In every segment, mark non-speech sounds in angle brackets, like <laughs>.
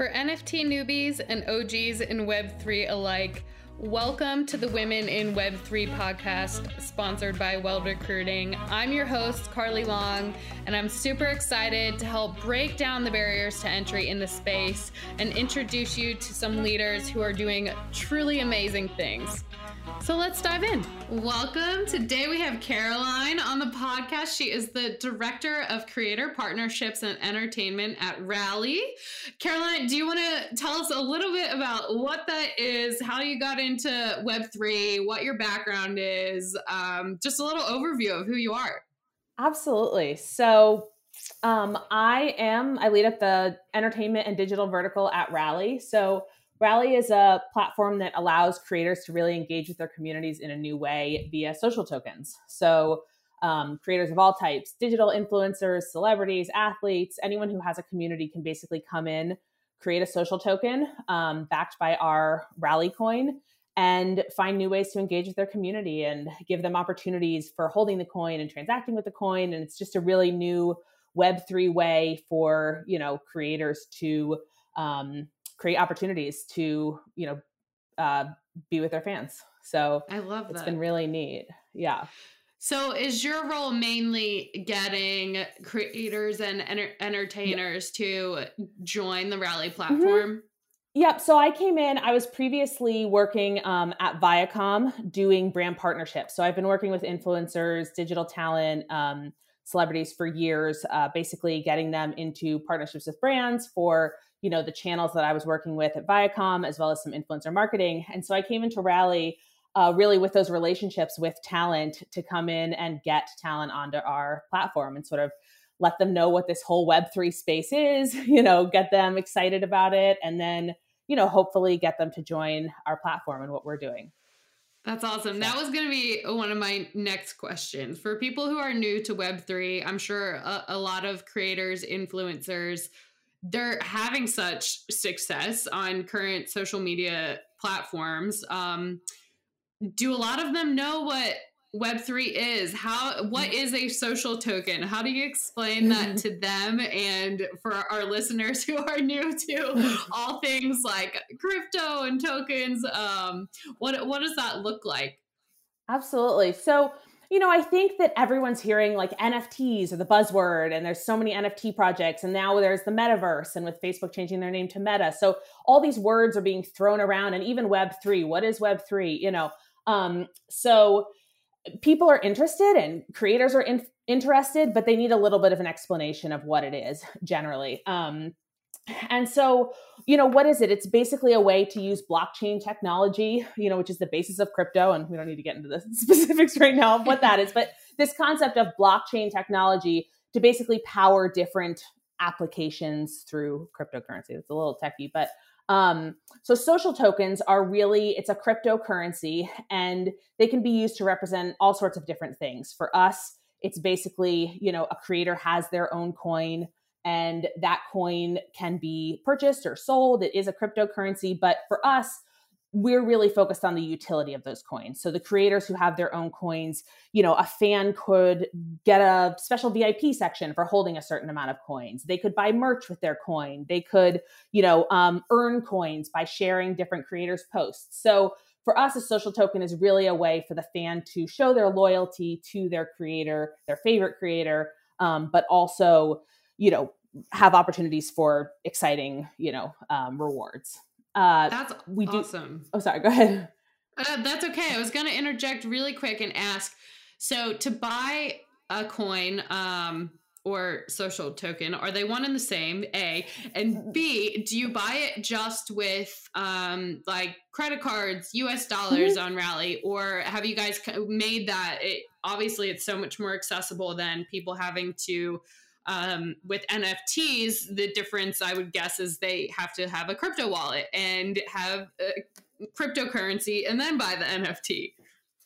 For NFT newbies and OGs in Web3 alike, welcome to the Women in Web3 podcast, sponsored by Weld Recruiting. I'm your host, Carly Long, and I'm super excited to help break down the barriers to entry in the space and introduce you to some leaders who are doing truly amazing things. So let's dive in. Welcome. Today we have Caroline on the podcast. She is the Director of Creator Partnerships and Entertainment at Rally. Caroline, do you want to tell us a little bit about what that is, how you got into Web3, what your background is, um, just a little overview of who you are? Absolutely. So, um, I am, I lead up the entertainment and digital vertical at Rally. So, Rally is a platform that allows creators to really engage with their communities in a new way via social tokens. So, um, creators of all types, digital influencers, celebrities, athletes, anyone who has a community can basically come in, create a social token um, backed by our Rally coin, and find new ways to engage with their community and give them opportunities for holding the coin and transacting with the coin. And it's just a really new Web3 way for you know creators to um, create opportunities to you know uh, be with their fans. So I love that. It's been really neat. Yeah. So is your role mainly getting creators and enter- entertainers yeah. to join the Rally mm-hmm. platform? Mm-hmm. Yep. So I came in, I was previously working um, at Viacom doing brand partnerships. So I've been working with influencers, digital talent, um, celebrities for years, uh, basically getting them into partnerships with brands for you know the channels that I was working with at Viacom as well as some influencer marketing. And so I came into Rally uh, really with those relationships with talent to come in and get talent onto our platform and sort of let them know what this whole Web3 space is, <laughs> you know, get them excited about it, and then, you know, hopefully get them to join our platform and what we're doing. That's awesome. That was going to be one of my next questions. For people who are new to Web3, I'm sure a, a lot of creators, influencers, they're having such success on current social media platforms. Um, do a lot of them know what Web3 is? How what mm. a social token? How do you explain that to them and for our listeners <laughs> who are new to <laughs> all things like crypto and tokens? Um, what what does that look like? Absolutely. So you know, I think that everyone's hearing like NFTs or the buzzword, and there's so many NFT projects, and now there's the metaverse, and with Facebook changing their name to Meta. So all these words are being thrown around, and even Web3. What is Web3? You know, um, so people are interested and creators are in, interested, but they need a little bit of an explanation of what it is generally. Um, and so, you know, what is it? It's basically a way to use blockchain technology, you know, which is the basis of crypto. And we don't need to get into the <laughs> specifics right now of what that is, but <laughs> this concept of blockchain technology to basically power different applications through cryptocurrency. It's a little techy, but um, so social tokens are really it's a cryptocurrency and they can be used to represent all sorts of different things. For us, it's basically, you know, a creator has their own coin and that coin can be purchased or sold. It is a cryptocurrency, but for us, we're really focused on the utility of those coins. So the creators who have their own coins, you know, a fan could get a special VIP section for holding a certain amount of coins. They could buy merch with their coin. They could, you know, um, earn coins by sharing different creators' posts. So for us, a social token is really a way for the fan to show their loyalty to their creator, their favorite creator, um, but also you know have opportunities for exciting you know um, rewards uh that's we do awesome. Oh sorry go ahead. <laughs> Uh, that's okay. I was gonna interject really quick and ask so to buy a coin um or social token are they one and the same? A. And b do you buy it just with um like credit cards us dollars mm-hmm. on rally or have you guys made that? It, obviously it's so much more accessible than people having to um, with NFTs, the difference I would guess is they have to have a crypto wallet and have cryptocurrency and then buy the NFT.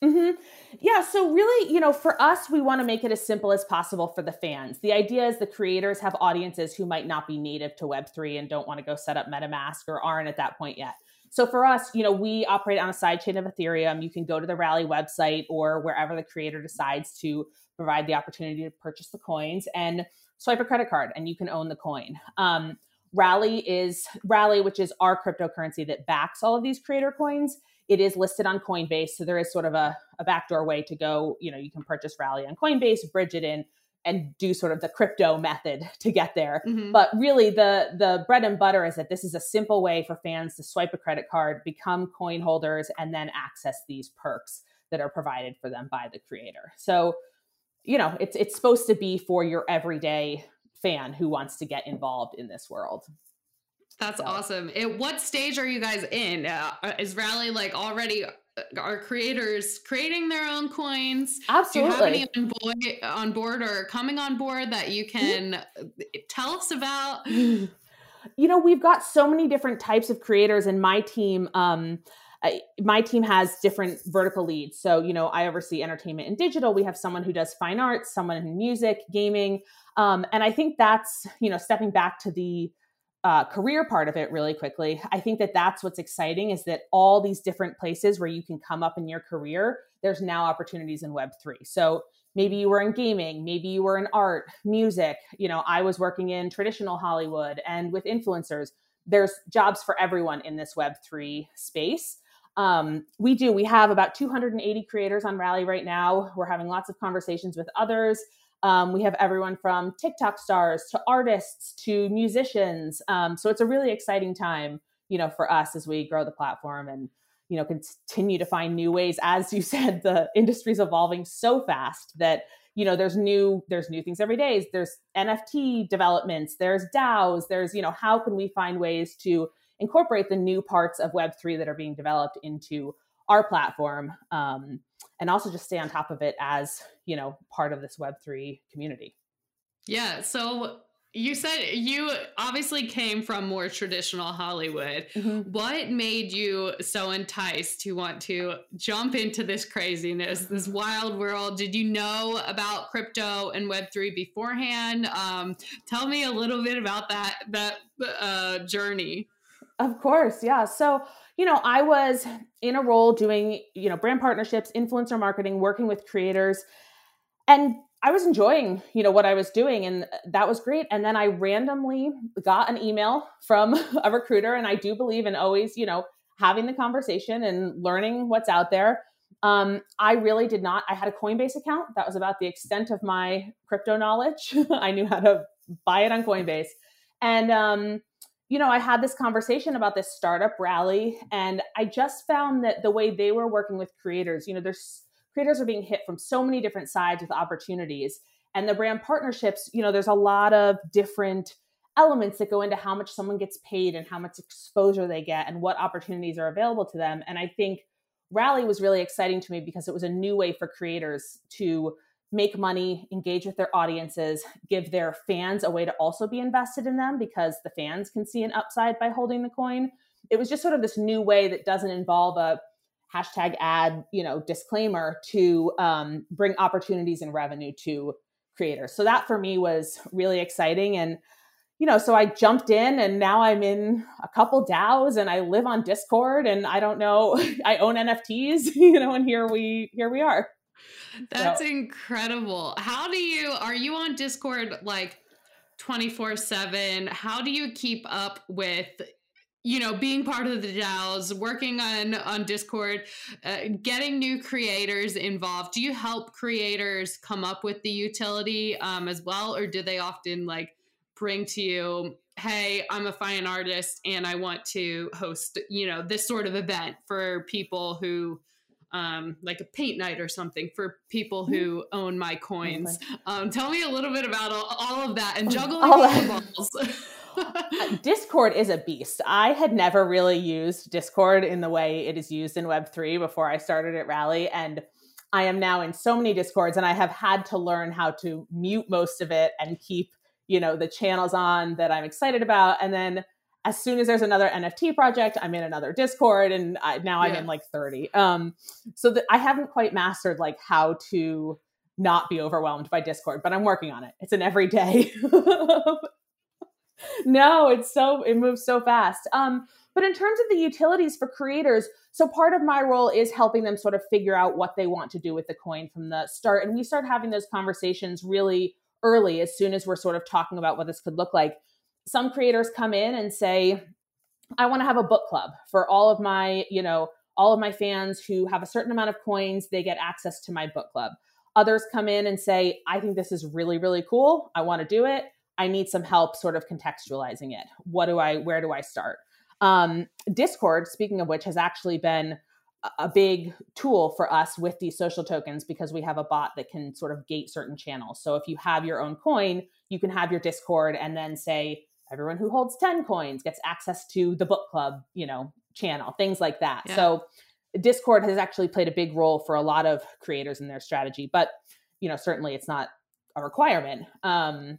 Mm-hmm. Yeah. So, really, you know, for us, we want to make it as simple as possible for the fans. The idea is the creators have audiences who might not be native to Web3 and don't want to go set up MetaMask or aren't at that point yet. So, for us, you know, we operate on a sidechain of Ethereum. You can go to the Rally website or wherever the creator decides to provide the opportunity to purchase the coins. And swipe a credit card and you can own the coin. Um, Rally is Rally, which is our cryptocurrency that backs all of these creator coins. It is listed on Coinbase, so there is sort of a, a backdoor way to go. You know, you can purchase Rally on Coinbase, bridge it in, and do sort of the crypto method <laughs> to get there. Mm-hmm. But really the the bread and butter is that this is a simple way for fans to swipe a credit card, become coin holders and then access these perks that are provided for them by the creator. So, you know, it's it's supposed to be for your everyday fan who wants to get involved in this world. That's so. awesome. At what stage are you guys in? Uh, is Rally like already are creators creating their own coins? Absolutely. Do you have any on board, on board or coming on board that you can tell us about? <laughs> You know, we've got so many different types of creators, in my team. Um, my team has different vertical leads. So, you know, I oversee entertainment and digital. We have someone who does fine arts, someone in music, gaming. Um, and I think that's, you know, stepping back to the uh, career part of it really quickly i think that that's what's exciting is that all these different places where you can come up in your career there's now opportunities in web3 so maybe you were in gaming maybe you were in art music you know i was working in traditional hollywood and with influencers there's jobs for everyone in this web3 space um, we do we have about 280 creators on rally right now we're having lots of conversations with others um, we have everyone from TikTok stars to artists to musicians. Um, so it's a really exciting time, you know, for us as we grow the platform and you know continue to find new ways. As you <laughs> said, the industry's evolving so fast that you know there's new there's new things every day. There's NFT developments. There's DAOs. There's you know how can we find ways to incorporate the new parts of Web three that are being developed into our platform um, and also just stay on top of it as you know part of this web3 community. Yeah so you said you obviously came from more traditional hollywood. Mm-hmm. what made you so enticed to want to jump into this craziness this wild world? Did you know about crypto and web3 beforehand? Um, tell me a little bit about that that uh, journey of course yeah so you know, I was in a role doing, you know, brand partnerships, influencer marketing, working with creators. And I was enjoying, you know, what I was doing and that was great. And then I randomly got an email from <laughs> a recruiter and I do believe in always, you know, having the conversation and learning what's out there. Um, I really did not. I had a Coinbase account. That was about the extent of my crypto knowledge. <laughs> I knew how to buy it on Coinbase. And um, you know, I had this conversation about this startup rally, and I just found that the way they were working with creators, you know, there's creators are being hit from so many different sides with opportunities. And the brand partnerships, you know, there's a lot of different elements that go into how much someone gets paid and how much exposure they get and what opportunities are available to them. And I think Rally was really exciting to me because it was a new way for creators to make money, engage with their audiences, give their fans a way to also be invested in them because the fans can see an upside by holding the coin. It was just sort of this new way that doesn't involve a hashtag ad, you know, disclaimer to um, bring opportunities and revenue to creators. So that for me was really exciting. And, you know, so I jumped in and now I'm in a couple DAOs and I live on Discord and I don't know, <laughs> I own NFTs, <laughs> you know, and here we here we are. That's so. incredible. How do you are you on Discord like 24/7? How do you keep up with you know being part of the DAOs, working on on Discord, uh, getting new creators involved? Do you help creators come up with the utility um, as well or do they often like bring to you hey i'm a fine artist and i want to host you know this sort of event for people who um, like a paint night or something for people mm-hmm. who own my coins. Um, tell me a little bit about all, all of that and juggling all balls. Uh, Discord is a beast. I had never really used Discord in the way it is used in Web3 before I started at Rally. And I am now in so many Discords and I have had to learn how to mute most of it and keep, you know, the channels on that I'm excited about. And then as soon as there's another NFT project, I'm in another Discord, and I, now I'm in like 30. Um, so that I haven't quite mastered like how to not be overwhelmed by Discord, but I'm working on it. It's an everyday. <laughs> no, it's so it moves so fast. Um, but in terms of the utilities for creators, so part of my role is helping them sort of figure out what they want to do with the coin from the start, and we start having those conversations really early, as soon as we're sort of talking about what this could look like some creators come in and say, I want to have a book club for all of my, you know, all of my fans who have a certain amount of coins, they get access to my book club. Others come in and say, I think this is really, really cool. I want to do it. I need some help sort of contextualizing it. What do I, where do I start? Um, Discord, speaking of which, has actually been a big tool for us with these social tokens because we have a bot that can sort of gate certain channels. So if you have your own coin, you can have your Discord and then say everyone who holds 10 coins gets access to the book club, you know, channel, things like that. Yeah. So Discord has actually played a big role for a lot of creators in their strategy, but you know, certainly it's not a requirement. Um,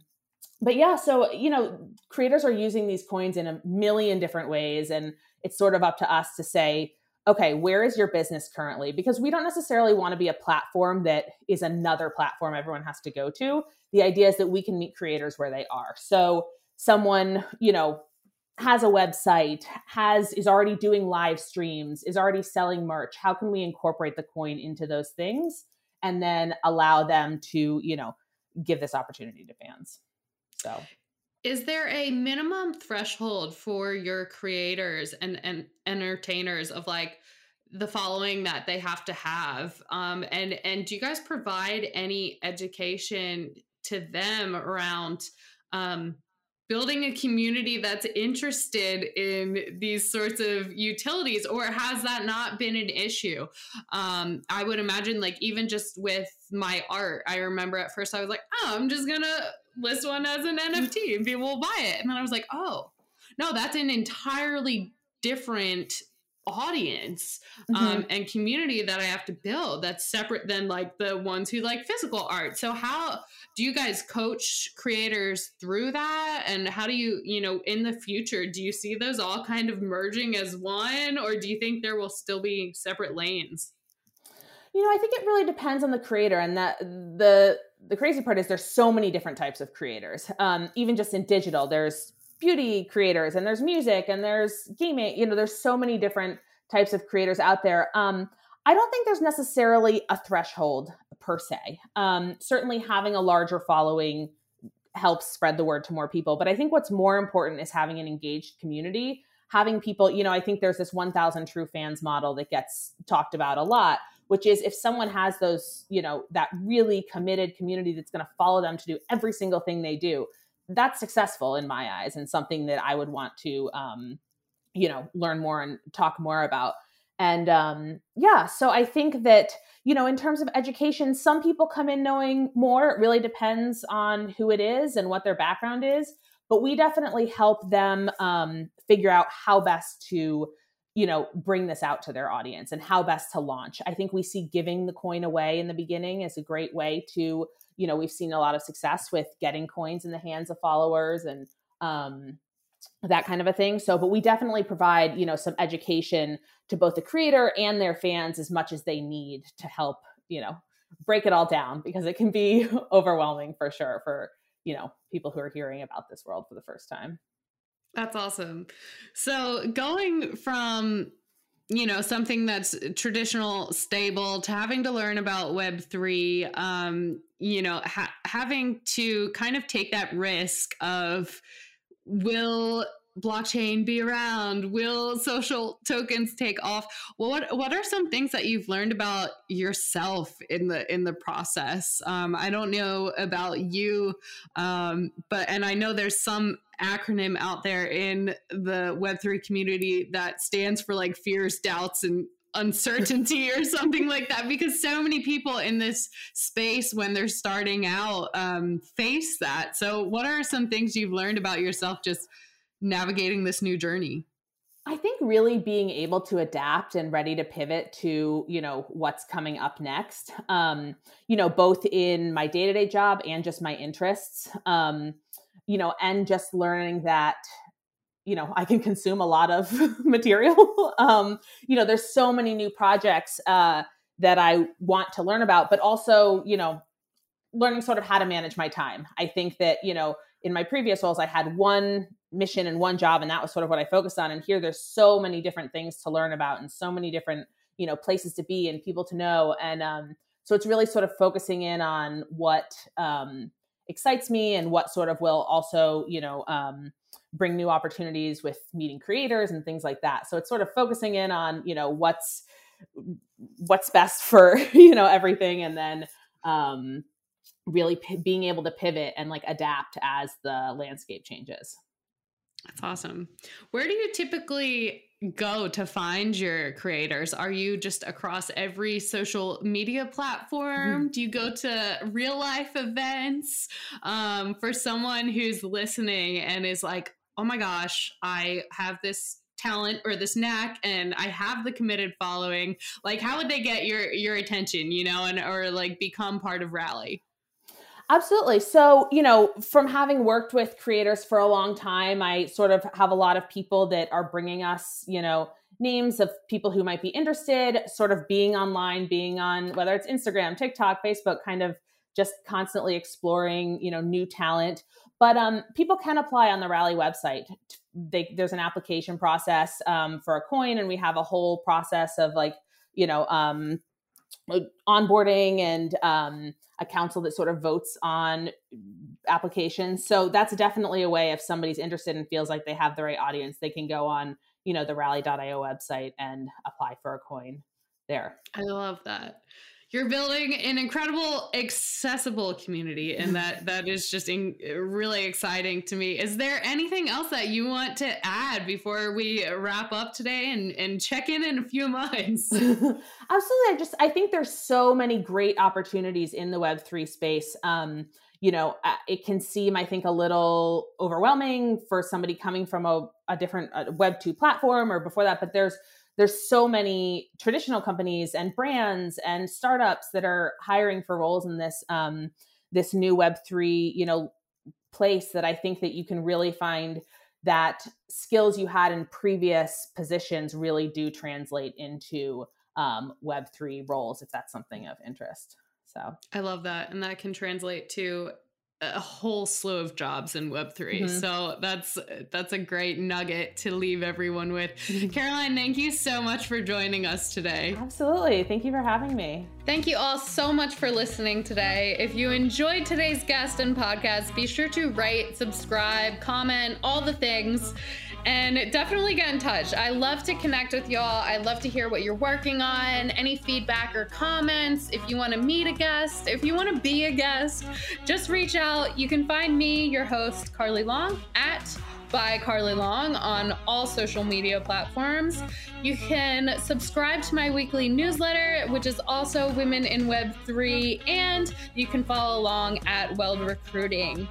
but yeah, so you know, creators are using these coins in a million different ways, and it's sort of up to us to say, okay, where is your business currently? Because we don't necessarily want to be a platform that is another platform everyone has to go to. The idea is that we can meet creators where they are. So someone, you know, has a website, has is already doing live streams, is already selling merch. How can we incorporate the coin into those things and then allow them to, you know, give this opportunity to fans? So is there a minimum threshold for your creators and, and entertainers of like the following that they have to have? Um, and and do you guys provide any education to them around um, building a community that's interested in these sorts of utilities or has that not been an issue? Um, i would imagine like even just with my art i remember at first i was like oh i'm just gonna list one as an nft and people will buy it. And then i was like oh no that's an entirely different audience um, mm-hmm. and community that I have to build that's separate than like the ones who like physical art. So how do you guys coach creators through that and how do you, you know, in the future do you see those all kind of merging as one or do you think there will still be separate lanes? You know, I think it really depends on the creator and that the the crazy part is there's so many different types of creators. Um, even just in digital, there's beauty creators and there's music and there's gaming you know there's so many different types of creators out there. Um, i don't think there's necessarily a threshold per se. Um, certainly having a larger following helps spread the word to more people but i think what's more important is having an engaged community having people you know i think there's this 1000 true fans model that gets talked about a lot which is if someone has those you know that really committed community that's going to follow them to do every single thing they do that's successful in my eyes and something that I would want to, um, you know, learn more and talk more about. And um, yeah, so I think that, you know, in terms of education, some people come in knowing more. It really depends on who it is and what their background is. But we definitely help them um, figure out how best to, you know, bring this out to their audience and how best to launch. I think we see giving the coin away in the beginning is a great way to you know we've seen a lot of success with getting coins in the hands of followers and um, that kind of a thing. So but we definitely provide you know some education to both the creator and their fans as much as they need to help you know break it all down because it can be <laughs> overwhelming for sure for you know people who are hearing about this world for the first time. That's awesome. So going from you know something that's traditional stable to having to learn about web 3 um you know ha- having to kind of take that risk of will blockchain be around? Will social tokens take off? Well, what what are some things that you've learned about yourself in the in the process? Um, i don't know about you um, but and i know there's some acronym out there in the web3 community that stands for like fears doubts and uncertainty or <laughs> something like that because so many people in this space when they're starting out um, face that so what are some things you've learned about yourself just navigating this new journey? I think really being able to adapt and ready to pivot to, you know, what's coming up next. Um, you know, both in my day-to-day job and just my interests. Um, you know, and just learning that you know i can consume a lot of <laughs> material. Um, you know there's so many new projects uh, that i want to learn about but also you know learning sort of how to manage my time. I think that you know in my previous roles i had one mission and one job and that was sort of what i focused on and here there's so many different things to learn about and so many different you know places to be and people to know and um, so it's really sort of focusing in on what um, excites me and what sort of will also, you know, um, bring new opportunities with meeting creators and things like that. So it's sort of focusing in on, you know, what's what's best for, <laughs> you know, everything and then um really p- being able to pivot and like adapt as the landscape changes. That's awesome. Where do you typically go to find your creators? Are you just across every social media platform? Mm-hmm. Do you go to real life events? Um, for someone who's listening and is like, oh my gosh, I have this talent or this knack and I have the committed following, like how would they get your your attention, you know, and or like become part of Rally? Absolutely. So, you know, from having worked with creators for a long time, I sort of have a lot of people that are bringing us, you know, names of people who might be interested, sort of being online, being on whether it's Instagram, TikTok, Facebook, kind of just constantly exploring, you know, new talent. But um, people can apply on the Rally website. They, there's an application process um, for a coin, and we have a whole process of like, you know, um, onboarding and um, a council that sort of votes on applications. So that's definitely a way if somebody's interested and feels like they have the right audience, they can go on, you know, the rally.io website and apply for a coin there. I love that you're building an incredible accessible community and that that is just in, really exciting to me. Is there anything else that you want to add before we wrap up today and, and check in in a few <laughs> months? <laughs> Absolutely. I just i think there's so many great opportunities in the web3 space. Um, you know it can seem i think a little overwhelming for somebody coming from a, a different a web 2 platform or before that but there's there's so many traditional companies and brands and startups that are hiring for roles in this um, this new web 3 you know place that i think that you can really find that skills you had in previous positions really do translate into um, web 3 roles if that's something of interest. So. I love that and that can translate to a whole slew of jobs in web3 mm-hmm. so that's that's a great nugget to leave everyone with. Caroline thank you so much for joining us today. Absolutely. Thank you for having me. Thank you all so much for listening today. If you enjoyed today's guest and podcast be sure to rate subscribe comment all the things and definitely get in touch. I love to connect with y'all. I love to hear what you're working on, any feedback or comments. If you want to meet a guest, if you want to be a guest, just reach out. You can find me, your host, Carly Long, at by Carly Long on all social media platforms. You can subscribe to my weekly newsletter, which is also Women in Web 3, and you can follow along at Weld Recruiting.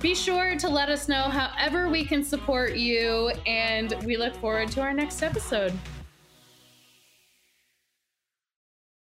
Be sure to let us know however we can support you, and we look forward to our next episode.